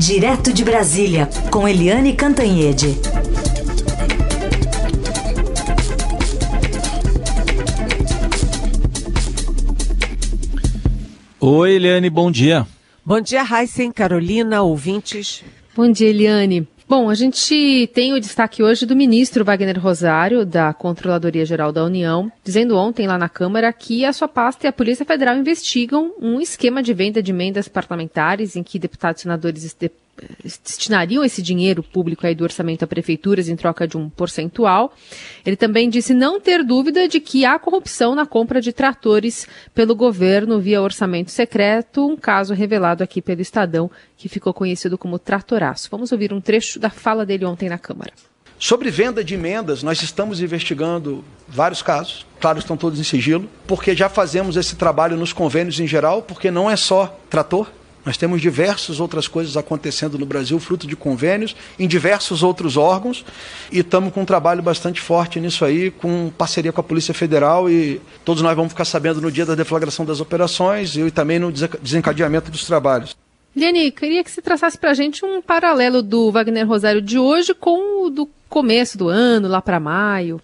Direto de Brasília, com Eliane Cantanhede. Oi, Eliane, bom dia. Bom dia, Heisen, Carolina, ouvintes. Bom dia, Eliane. Bom, a gente tem o destaque hoje do ministro Wagner Rosário, da Controladoria Geral da União, dizendo ontem lá na Câmara que a sua pasta e a Polícia Federal investigam um esquema de venda de emendas parlamentares em que deputados e senadores destinariam esse dinheiro público aí do orçamento a prefeituras em troca de um percentual. Ele também disse não ter dúvida de que há corrupção na compra de tratores pelo governo via orçamento secreto, um caso revelado aqui pelo Estadão, que ficou conhecido como Tratoraço. Vamos ouvir um trecho da fala dele ontem na Câmara. Sobre venda de emendas, nós estamos investigando vários casos, claro, estão todos em sigilo, porque já fazemos esse trabalho nos convênios em geral, porque não é só trator, nós temos diversas outras coisas acontecendo no Brasil, fruto de convênios, em diversos outros órgãos, e estamos com um trabalho bastante forte nisso aí, com parceria com a Polícia Federal, e todos nós vamos ficar sabendo no dia da deflagração das operações e também no desencadeamento dos trabalhos. Liane, queria que você traçasse para a gente um paralelo do Wagner Rosário de hoje com o do começo do ano, lá para maio.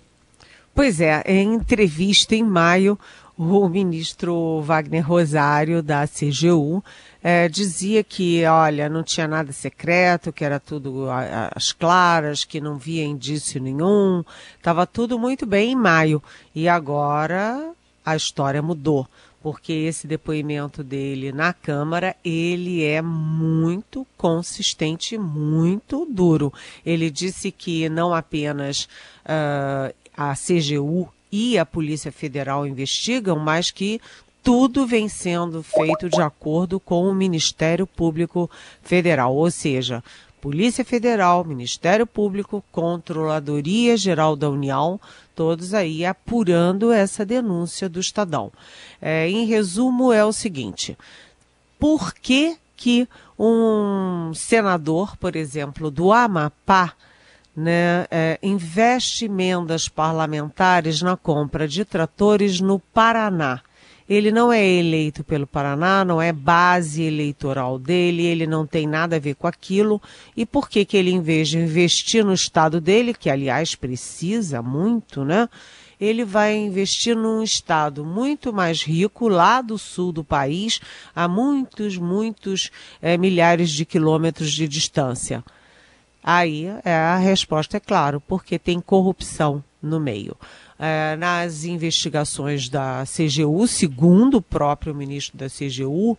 Pois é, em entrevista em maio, o ministro Wagner Rosário, da CGU, é, dizia que, olha, não tinha nada secreto, que era tudo às claras, que não via indício nenhum, estava tudo muito bem em maio. E agora a história mudou, porque esse depoimento dele na Câmara, ele é muito consistente, muito duro. Ele disse que não apenas uh, a CGU e a Polícia Federal investigam, mas que tudo vem sendo feito de acordo com o Ministério Público Federal, ou seja, Polícia Federal, Ministério Público, Controladoria Geral da União, todos aí apurando essa denúncia do Estadão. É, em resumo, é o seguinte: por que, que um senador, por exemplo, do Amapá, né, é, investe emendas parlamentares na compra de tratores no Paraná. Ele não é eleito pelo Paraná, não é base eleitoral dele, ele não tem nada a ver com aquilo. E por que que ele, em vez de investir no estado dele, que aliás precisa muito, né? Ele vai investir num estado muito mais rico, lá do sul do país, a muitos, muitos é, milhares de quilômetros de distância. Aí é, a resposta é claro, porque tem corrupção no meio. É, nas investigações da CGU, segundo o próprio ministro da CGU,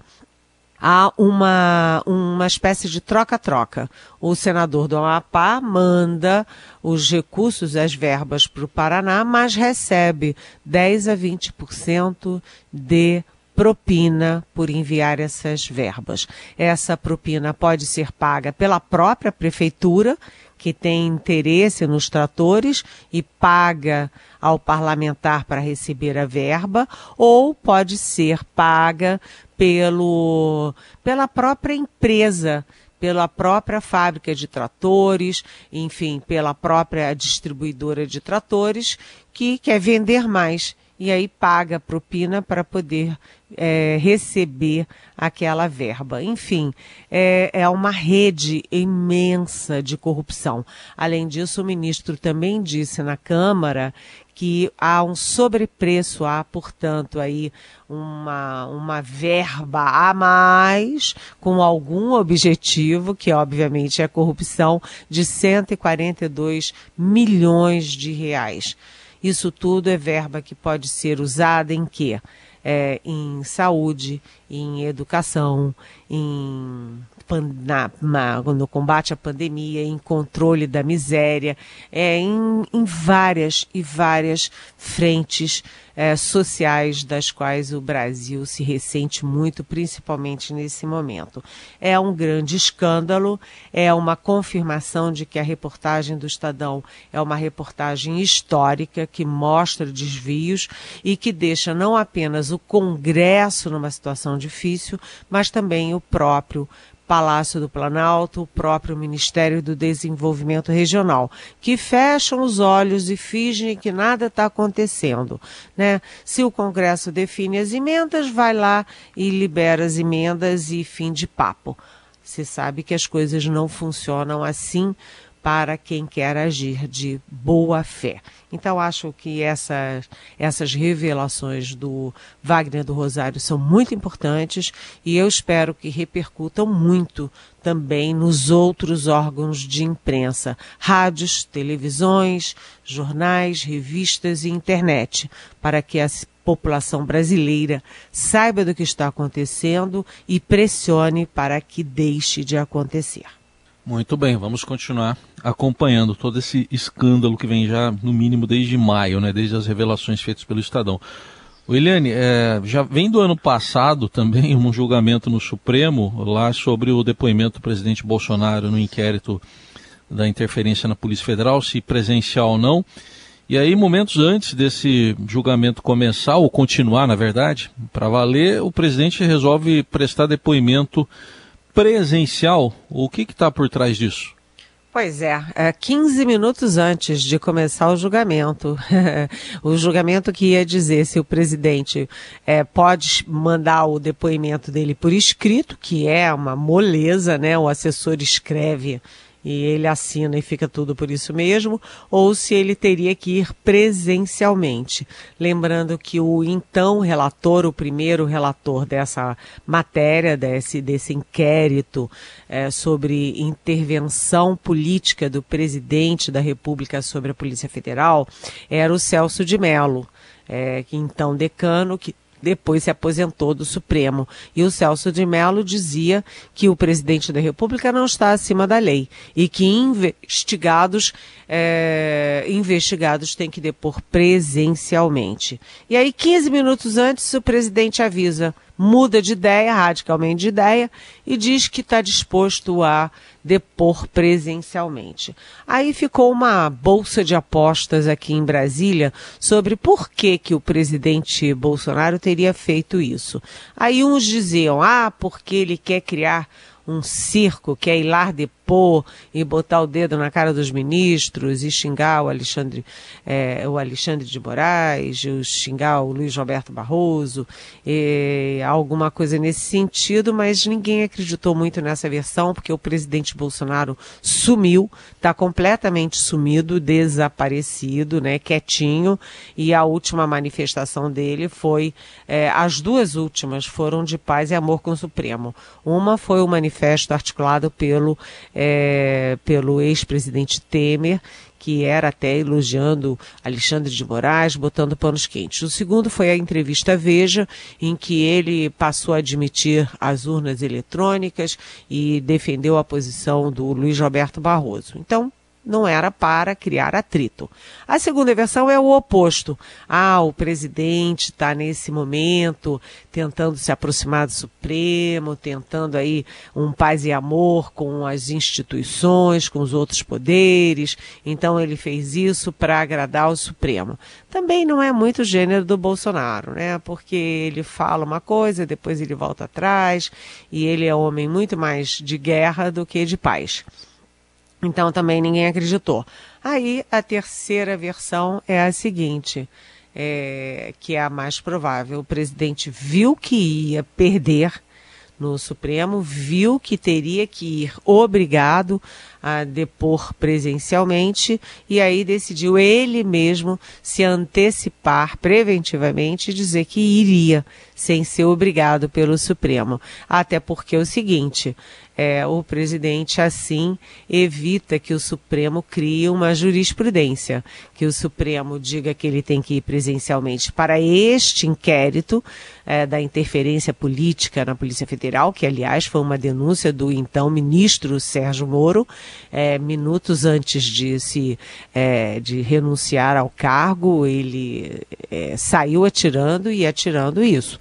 há uma, uma espécie de troca-troca. O senador do Amapá manda os recursos, as verbas para o Paraná, mas recebe 10 a 20% de propina por enviar essas verbas. Essa propina pode ser paga pela própria prefeitura, que tem interesse nos tratores e paga ao parlamentar para receber a verba, ou pode ser paga pelo, pela própria empresa pela própria fábrica de tratores, enfim, pela própria distribuidora de tratores, que quer vender mais e aí paga propina para poder é, receber aquela verba. Enfim, é, é uma rede imensa de corrupção. Além disso, o ministro também disse na Câmara que há um sobrepreço, há, portanto, aí uma, uma verba a mais com algum objetivo, que obviamente é a corrupção, de 142 milhões de reais. Isso tudo é verba que pode ser usada em quê? É, em saúde, em educação, em na, no combate à pandemia, em controle da miséria, é, em, em várias e várias frentes é, sociais das quais o Brasil se ressente muito, principalmente nesse momento. É um grande escândalo, é uma confirmação de que a reportagem do Estadão é uma reportagem histórica que mostra desvios e que deixa não apenas o Congresso numa situação difícil, mas também o próprio Palácio do Planalto, o próprio Ministério do Desenvolvimento Regional, que fecham os olhos e fingem que nada está acontecendo. Né? Se o Congresso define as emendas, vai lá e libera as emendas e fim de papo. se sabe que as coisas não funcionam assim para quem quer agir de boa fé. Então, acho que essas, essas revelações do Wagner do Rosário são muito importantes e eu espero que repercutam muito também nos outros órgãos de imprensa, rádios, televisões, jornais, revistas e internet, para que a população brasileira saiba do que está acontecendo e pressione para que deixe de acontecer. Muito bem, vamos continuar acompanhando todo esse escândalo que vem já, no mínimo, desde maio, né, desde as revelações feitas pelo Estadão. O Eliane, é, já vem do ano passado também um julgamento no Supremo lá sobre o depoimento do presidente Bolsonaro no inquérito da interferência na Polícia Federal, se presencial ou não. E aí, momentos antes desse julgamento começar, ou continuar, na verdade, para valer, o presidente resolve prestar depoimento presencial. O que está por trás disso? Pois é, é, 15 minutos antes de começar o julgamento. o julgamento que ia dizer se o presidente é, pode mandar o depoimento dele por escrito, que é uma moleza, né? O assessor escreve e ele assina e fica tudo por isso mesmo, ou se ele teria que ir presencialmente. Lembrando que o então relator, o primeiro relator dessa matéria, desse, desse inquérito é, sobre intervenção política do presidente da República sobre a Polícia Federal, era o Celso de Mello. É, que então decano, que depois se aposentou do Supremo. E o Celso de Mello dizia que o presidente da República não está acima da lei e que investigados, é, investigados têm que depor presencialmente. E aí, 15 minutos antes, o presidente avisa muda de ideia, radicalmente de ideia, e diz que está disposto a depor presencialmente. Aí ficou uma bolsa de apostas aqui em Brasília sobre por que, que o presidente Bolsonaro teria feito isso. Aí uns diziam, ah, porque ele quer criar um circo, quer ir lá depor e botar o dedo na cara dos ministros e xingar o Alexandre, é, o Alexandre de Moraes, xingar o Luiz Roberto Barroso, e alguma coisa nesse sentido, mas ninguém acreditou muito nessa versão, porque o presidente Bolsonaro sumiu, está completamente sumido, desaparecido, né, quietinho, e a última manifestação dele foi, é, as duas últimas foram de paz e amor com o Supremo. Uma foi o manifesto manifesto articulado pelo, é, pelo ex-presidente Temer, que era até elogiando Alexandre de Moraes, botando panos quentes. O segundo foi a entrevista Veja, em que ele passou a admitir as urnas eletrônicas e defendeu a posição do Luiz Roberto Barroso. Então, não era para criar atrito. A segunda versão é o oposto. Ah, o presidente está nesse momento tentando se aproximar do Supremo, tentando aí um paz e amor com as instituições, com os outros poderes. Então ele fez isso para agradar o Supremo. Também não é muito gênero do Bolsonaro, né? Porque ele fala uma coisa, depois ele volta atrás, e ele é homem muito mais de guerra do que de paz. Então também ninguém acreditou. Aí a terceira versão é a seguinte, é, que é a mais provável. O presidente viu que ia perder no Supremo, viu que teria que ir obrigado a depor presencialmente e aí decidiu ele mesmo se antecipar preventivamente e dizer que iria, sem ser obrigado pelo Supremo. Até porque é o seguinte, é, o presidente assim evita que o Supremo crie uma jurisprudência, que o Supremo diga que ele tem que ir presencialmente para este inquérito é, da interferência política na Polícia Federal, que aliás foi uma denúncia do então ministro Sérgio Moro, é, minutos antes de se é, de renunciar ao cargo, ele é, saiu atirando e atirando isso,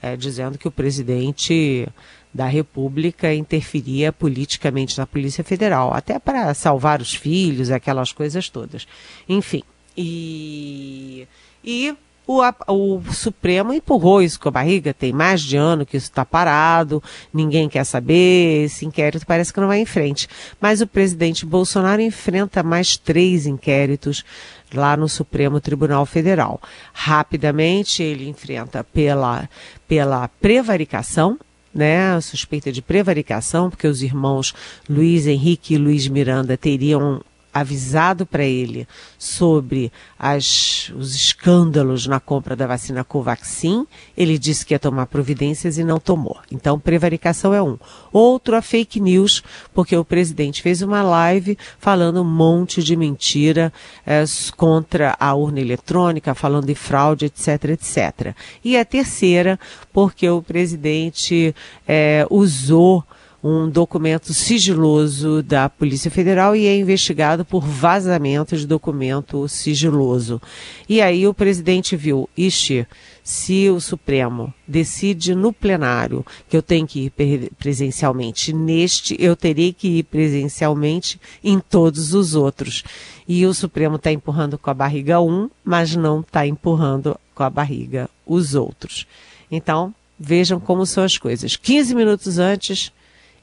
é, dizendo que o presidente da República interferia politicamente na Polícia Federal, até para salvar os filhos, aquelas coisas todas. Enfim, e, e o, o Supremo empurrou isso com a barriga, tem mais de ano que isso está parado, ninguém quer saber, esse inquérito parece que não vai em frente. Mas o presidente Bolsonaro enfrenta mais três inquéritos lá no Supremo Tribunal Federal. Rapidamente ele enfrenta pela, pela prevaricação, né, suspeita de prevaricação, porque os irmãos Luiz Henrique e Luiz Miranda teriam avisado para ele sobre as, os escândalos na compra da vacina Covaxin, ele disse que ia tomar providências e não tomou. Então, prevaricação é um. Outro, a fake news, porque o presidente fez uma live falando um monte de mentira é, contra a urna eletrônica, falando de fraude, etc, etc. E a terceira, porque o presidente é, usou um documento sigiloso da Polícia Federal e é investigado por vazamento de documento sigiloso. E aí o presidente viu, ixi, se o Supremo decide no plenário que eu tenho que ir presencialmente neste, eu terei que ir presencialmente em todos os outros. E o Supremo está empurrando com a barriga um, mas não está empurrando com a barriga os outros. Então, vejam como são as coisas. 15 minutos antes,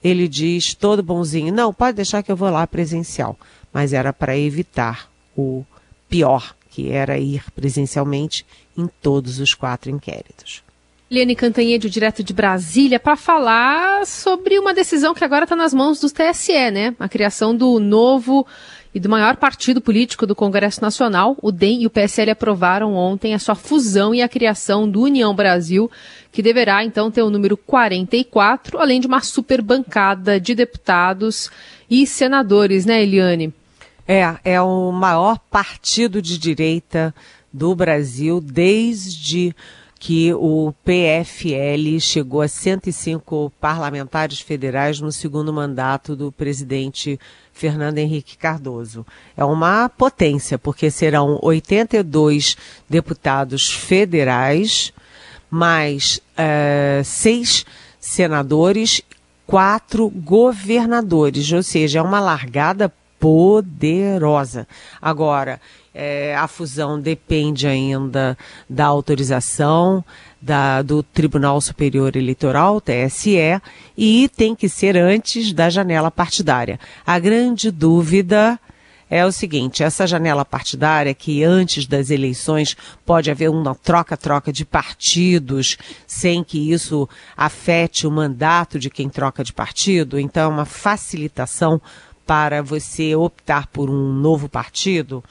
ele diz, todo bonzinho, não, pode deixar que eu vou lá presencial. Mas era para evitar o pior, que era ir presencialmente em todos os quatro inquéritos. Liane Cantanhede, direto de Brasília, para falar sobre uma decisão que agora está nas mãos do TSE, né? A criação do novo e do maior partido político do Congresso Nacional, o DEM e o PSL aprovaram ontem a sua fusão e a criação do União Brasil, que deverá então ter o número 44, além de uma super bancada de deputados e senadores, né, Eliane? É, é o maior partido de direita do Brasil desde que o PFL chegou a 105 parlamentares federais no segundo mandato do presidente Fernando Henrique Cardoso. É uma potência, porque serão 82 deputados federais, mais uh, seis senadores, quatro governadores, ou seja, é uma largada poderosa. Agora, é, a fusão depende ainda da autorização da, do Tribunal Superior Eleitoral, TSE, e tem que ser antes da janela partidária. A grande dúvida é o seguinte: essa janela partidária, que antes das eleições pode haver uma troca-troca de partidos, sem que isso afete o mandato de quem troca de partido, então é uma facilitação para você optar por um novo partido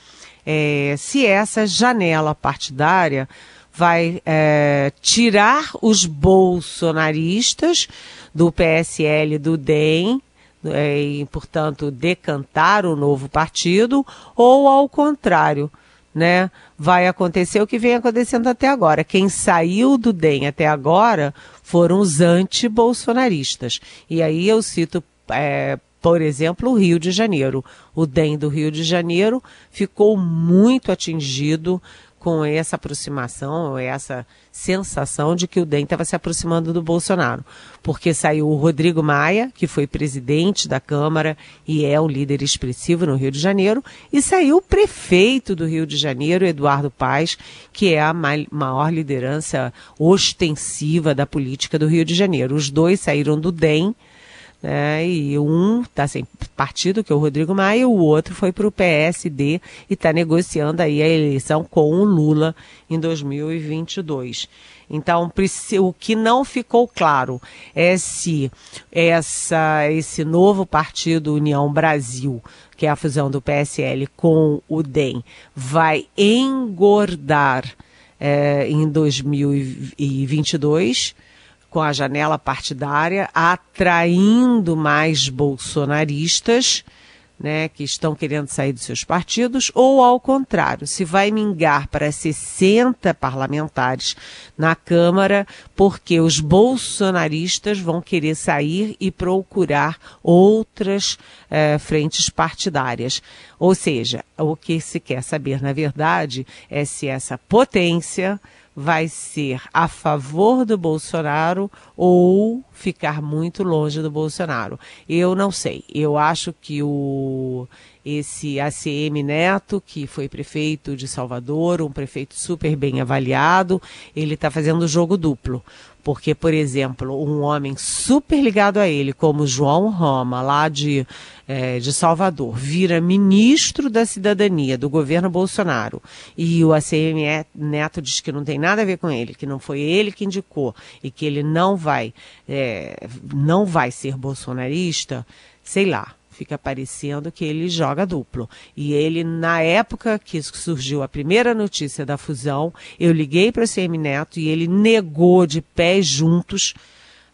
é, se essa janela partidária vai é, tirar os bolsonaristas do PSL do DEM, é, e, portanto, decantar o novo partido, ou ao contrário, né? Vai acontecer o que vem acontecendo até agora. Quem saiu do DEM até agora foram os anti-bolsonaristas. E aí eu cito é, por exemplo, o Rio de Janeiro. O DEM do Rio de Janeiro ficou muito atingido com essa aproximação, essa sensação de que o DEM estava se aproximando do Bolsonaro. Porque saiu o Rodrigo Maia, que foi presidente da Câmara e é o líder expressivo no Rio de Janeiro, e saiu o prefeito do Rio de Janeiro, Eduardo Paes, que é a maior liderança ostensiva da política do Rio de Janeiro. Os dois saíram do DEM né? E um está sem partido, que é o Rodrigo Maia, e o outro foi para o PSD e está negociando aí a eleição com o Lula em 2022. Então, o que não ficou claro é se essa, esse novo partido União Brasil, que é a fusão do PSL com o DEM, vai engordar é, em 2022 com a janela partidária, atraindo mais bolsonaristas, né, que estão querendo sair dos seus partidos, ou ao contrário, se vai mingar para 60 parlamentares na Câmara, porque os bolsonaristas vão querer sair e procurar outras eh, frentes partidárias. Ou seja, o que se quer saber, na verdade, é se essa potência vai ser a favor do Bolsonaro ou ficar muito longe do Bolsonaro. Eu não sei. Eu acho que o esse ACM Neto, que foi prefeito de Salvador, um prefeito super bem avaliado, ele está fazendo jogo duplo. Porque, por exemplo, um homem super ligado a ele, como João Roma, lá de, é, de Salvador, vira ministro da cidadania do governo Bolsonaro e o ACM Neto diz que não tem nada a ver com ele, que não foi ele que indicou e que ele não vai é, não vai ser bolsonarista, sei lá, fica parecendo que ele joga duplo. E ele, na época que surgiu a primeira notícia da fusão, eu liguei para o CM Neto e ele negou de pés juntos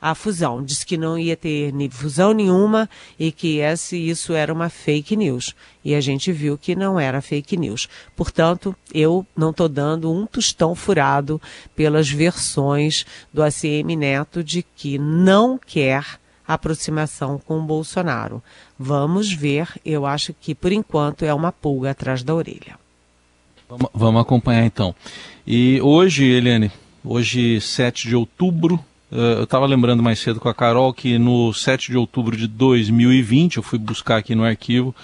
a fusão. Disse que não ia ter fusão nenhuma e que esse, isso era uma fake news. E a gente viu que não era fake news. Portanto, eu não estou dando um tostão furado pelas versões do ACM Neto de que não quer aproximação com o Bolsonaro. Vamos ver, eu acho que por enquanto é uma pulga atrás da orelha. Vamos acompanhar então. E hoje, Eliane, hoje 7 de outubro, eu estava lembrando mais cedo com a Carol que no 7 de outubro de 2020, eu fui buscar aqui no arquivo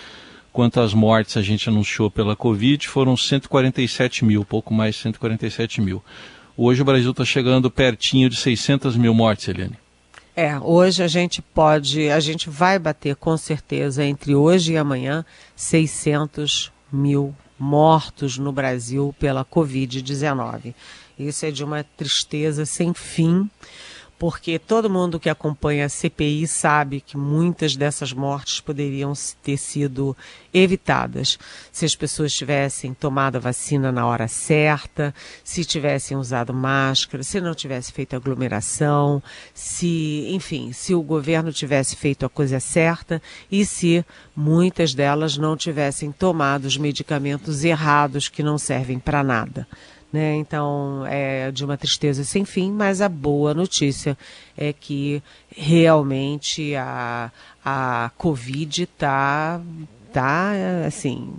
quantas mortes a gente anunciou pela Covid, foram 147 mil, pouco mais de 147 mil. Hoje o Brasil está chegando pertinho de 600 mil mortes, Eliane. É, hoje a gente pode, a gente vai bater com certeza entre hoje e amanhã 600 mil mortos no Brasil pela Covid-19. Isso é de uma tristeza sem fim porque todo mundo que acompanha a CPI sabe que muitas dessas mortes poderiam ter sido evitadas se as pessoas tivessem tomado a vacina na hora certa, se tivessem usado máscara, se não tivesse feito aglomeração, se, enfim, se o governo tivesse feito a coisa certa e se muitas delas não tivessem tomado os medicamentos errados que não servem para nada. Né? Então, é de uma tristeza sem fim, mas a boa notícia é que realmente a, a Covid está tá assim,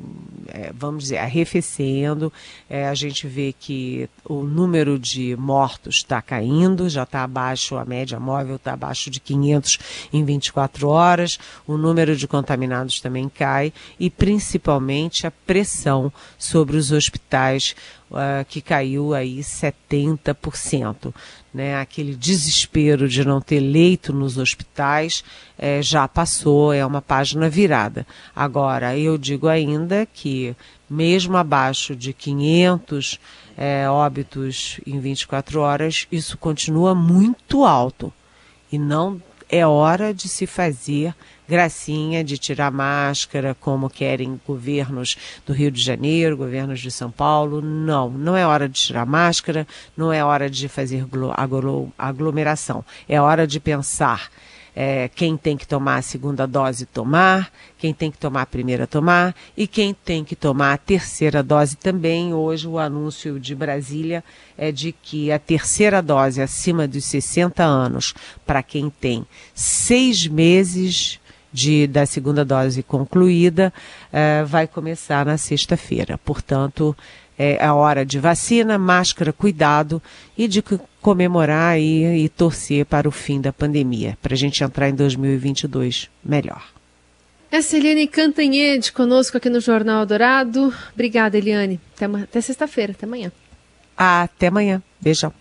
é, vamos dizer, arrefecendo. É, a gente vê que o número de mortos está caindo, já está abaixo, a média móvel está abaixo de 500 em 24 horas. O número de contaminados também cai e principalmente a pressão sobre os hospitais uh, que caiu aí 70%. Né, aquele desespero de não ter leito nos hospitais é, já passou, é uma página virada. Agora, eu digo ainda que, mesmo abaixo de 500 é, óbitos em 24 horas, isso continua muito alto. E não é hora de se fazer gracinha de tirar máscara, como querem governos do Rio de Janeiro, governos de São Paulo. Não, não é hora de tirar máscara, não é hora de fazer aglomeração. É hora de pensar é, quem tem que tomar a segunda dose tomar, quem tem que tomar a primeira tomar e quem tem que tomar a terceira dose também. Hoje o anúncio de Brasília é de que a terceira dose acima dos 60 anos, para quem tem seis meses de, da segunda dose concluída, é, vai começar na sexta-feira. Portanto, é a hora de vacina, máscara, cuidado e de comemorar e, e torcer para o fim da pandemia, para a gente entrar em 2022 melhor. Essa é Eliane Cantanhede conosco aqui no Jornal Dourado. Obrigada, Eliane. Até, até sexta-feira. Até amanhã. Até amanhã. Beijão.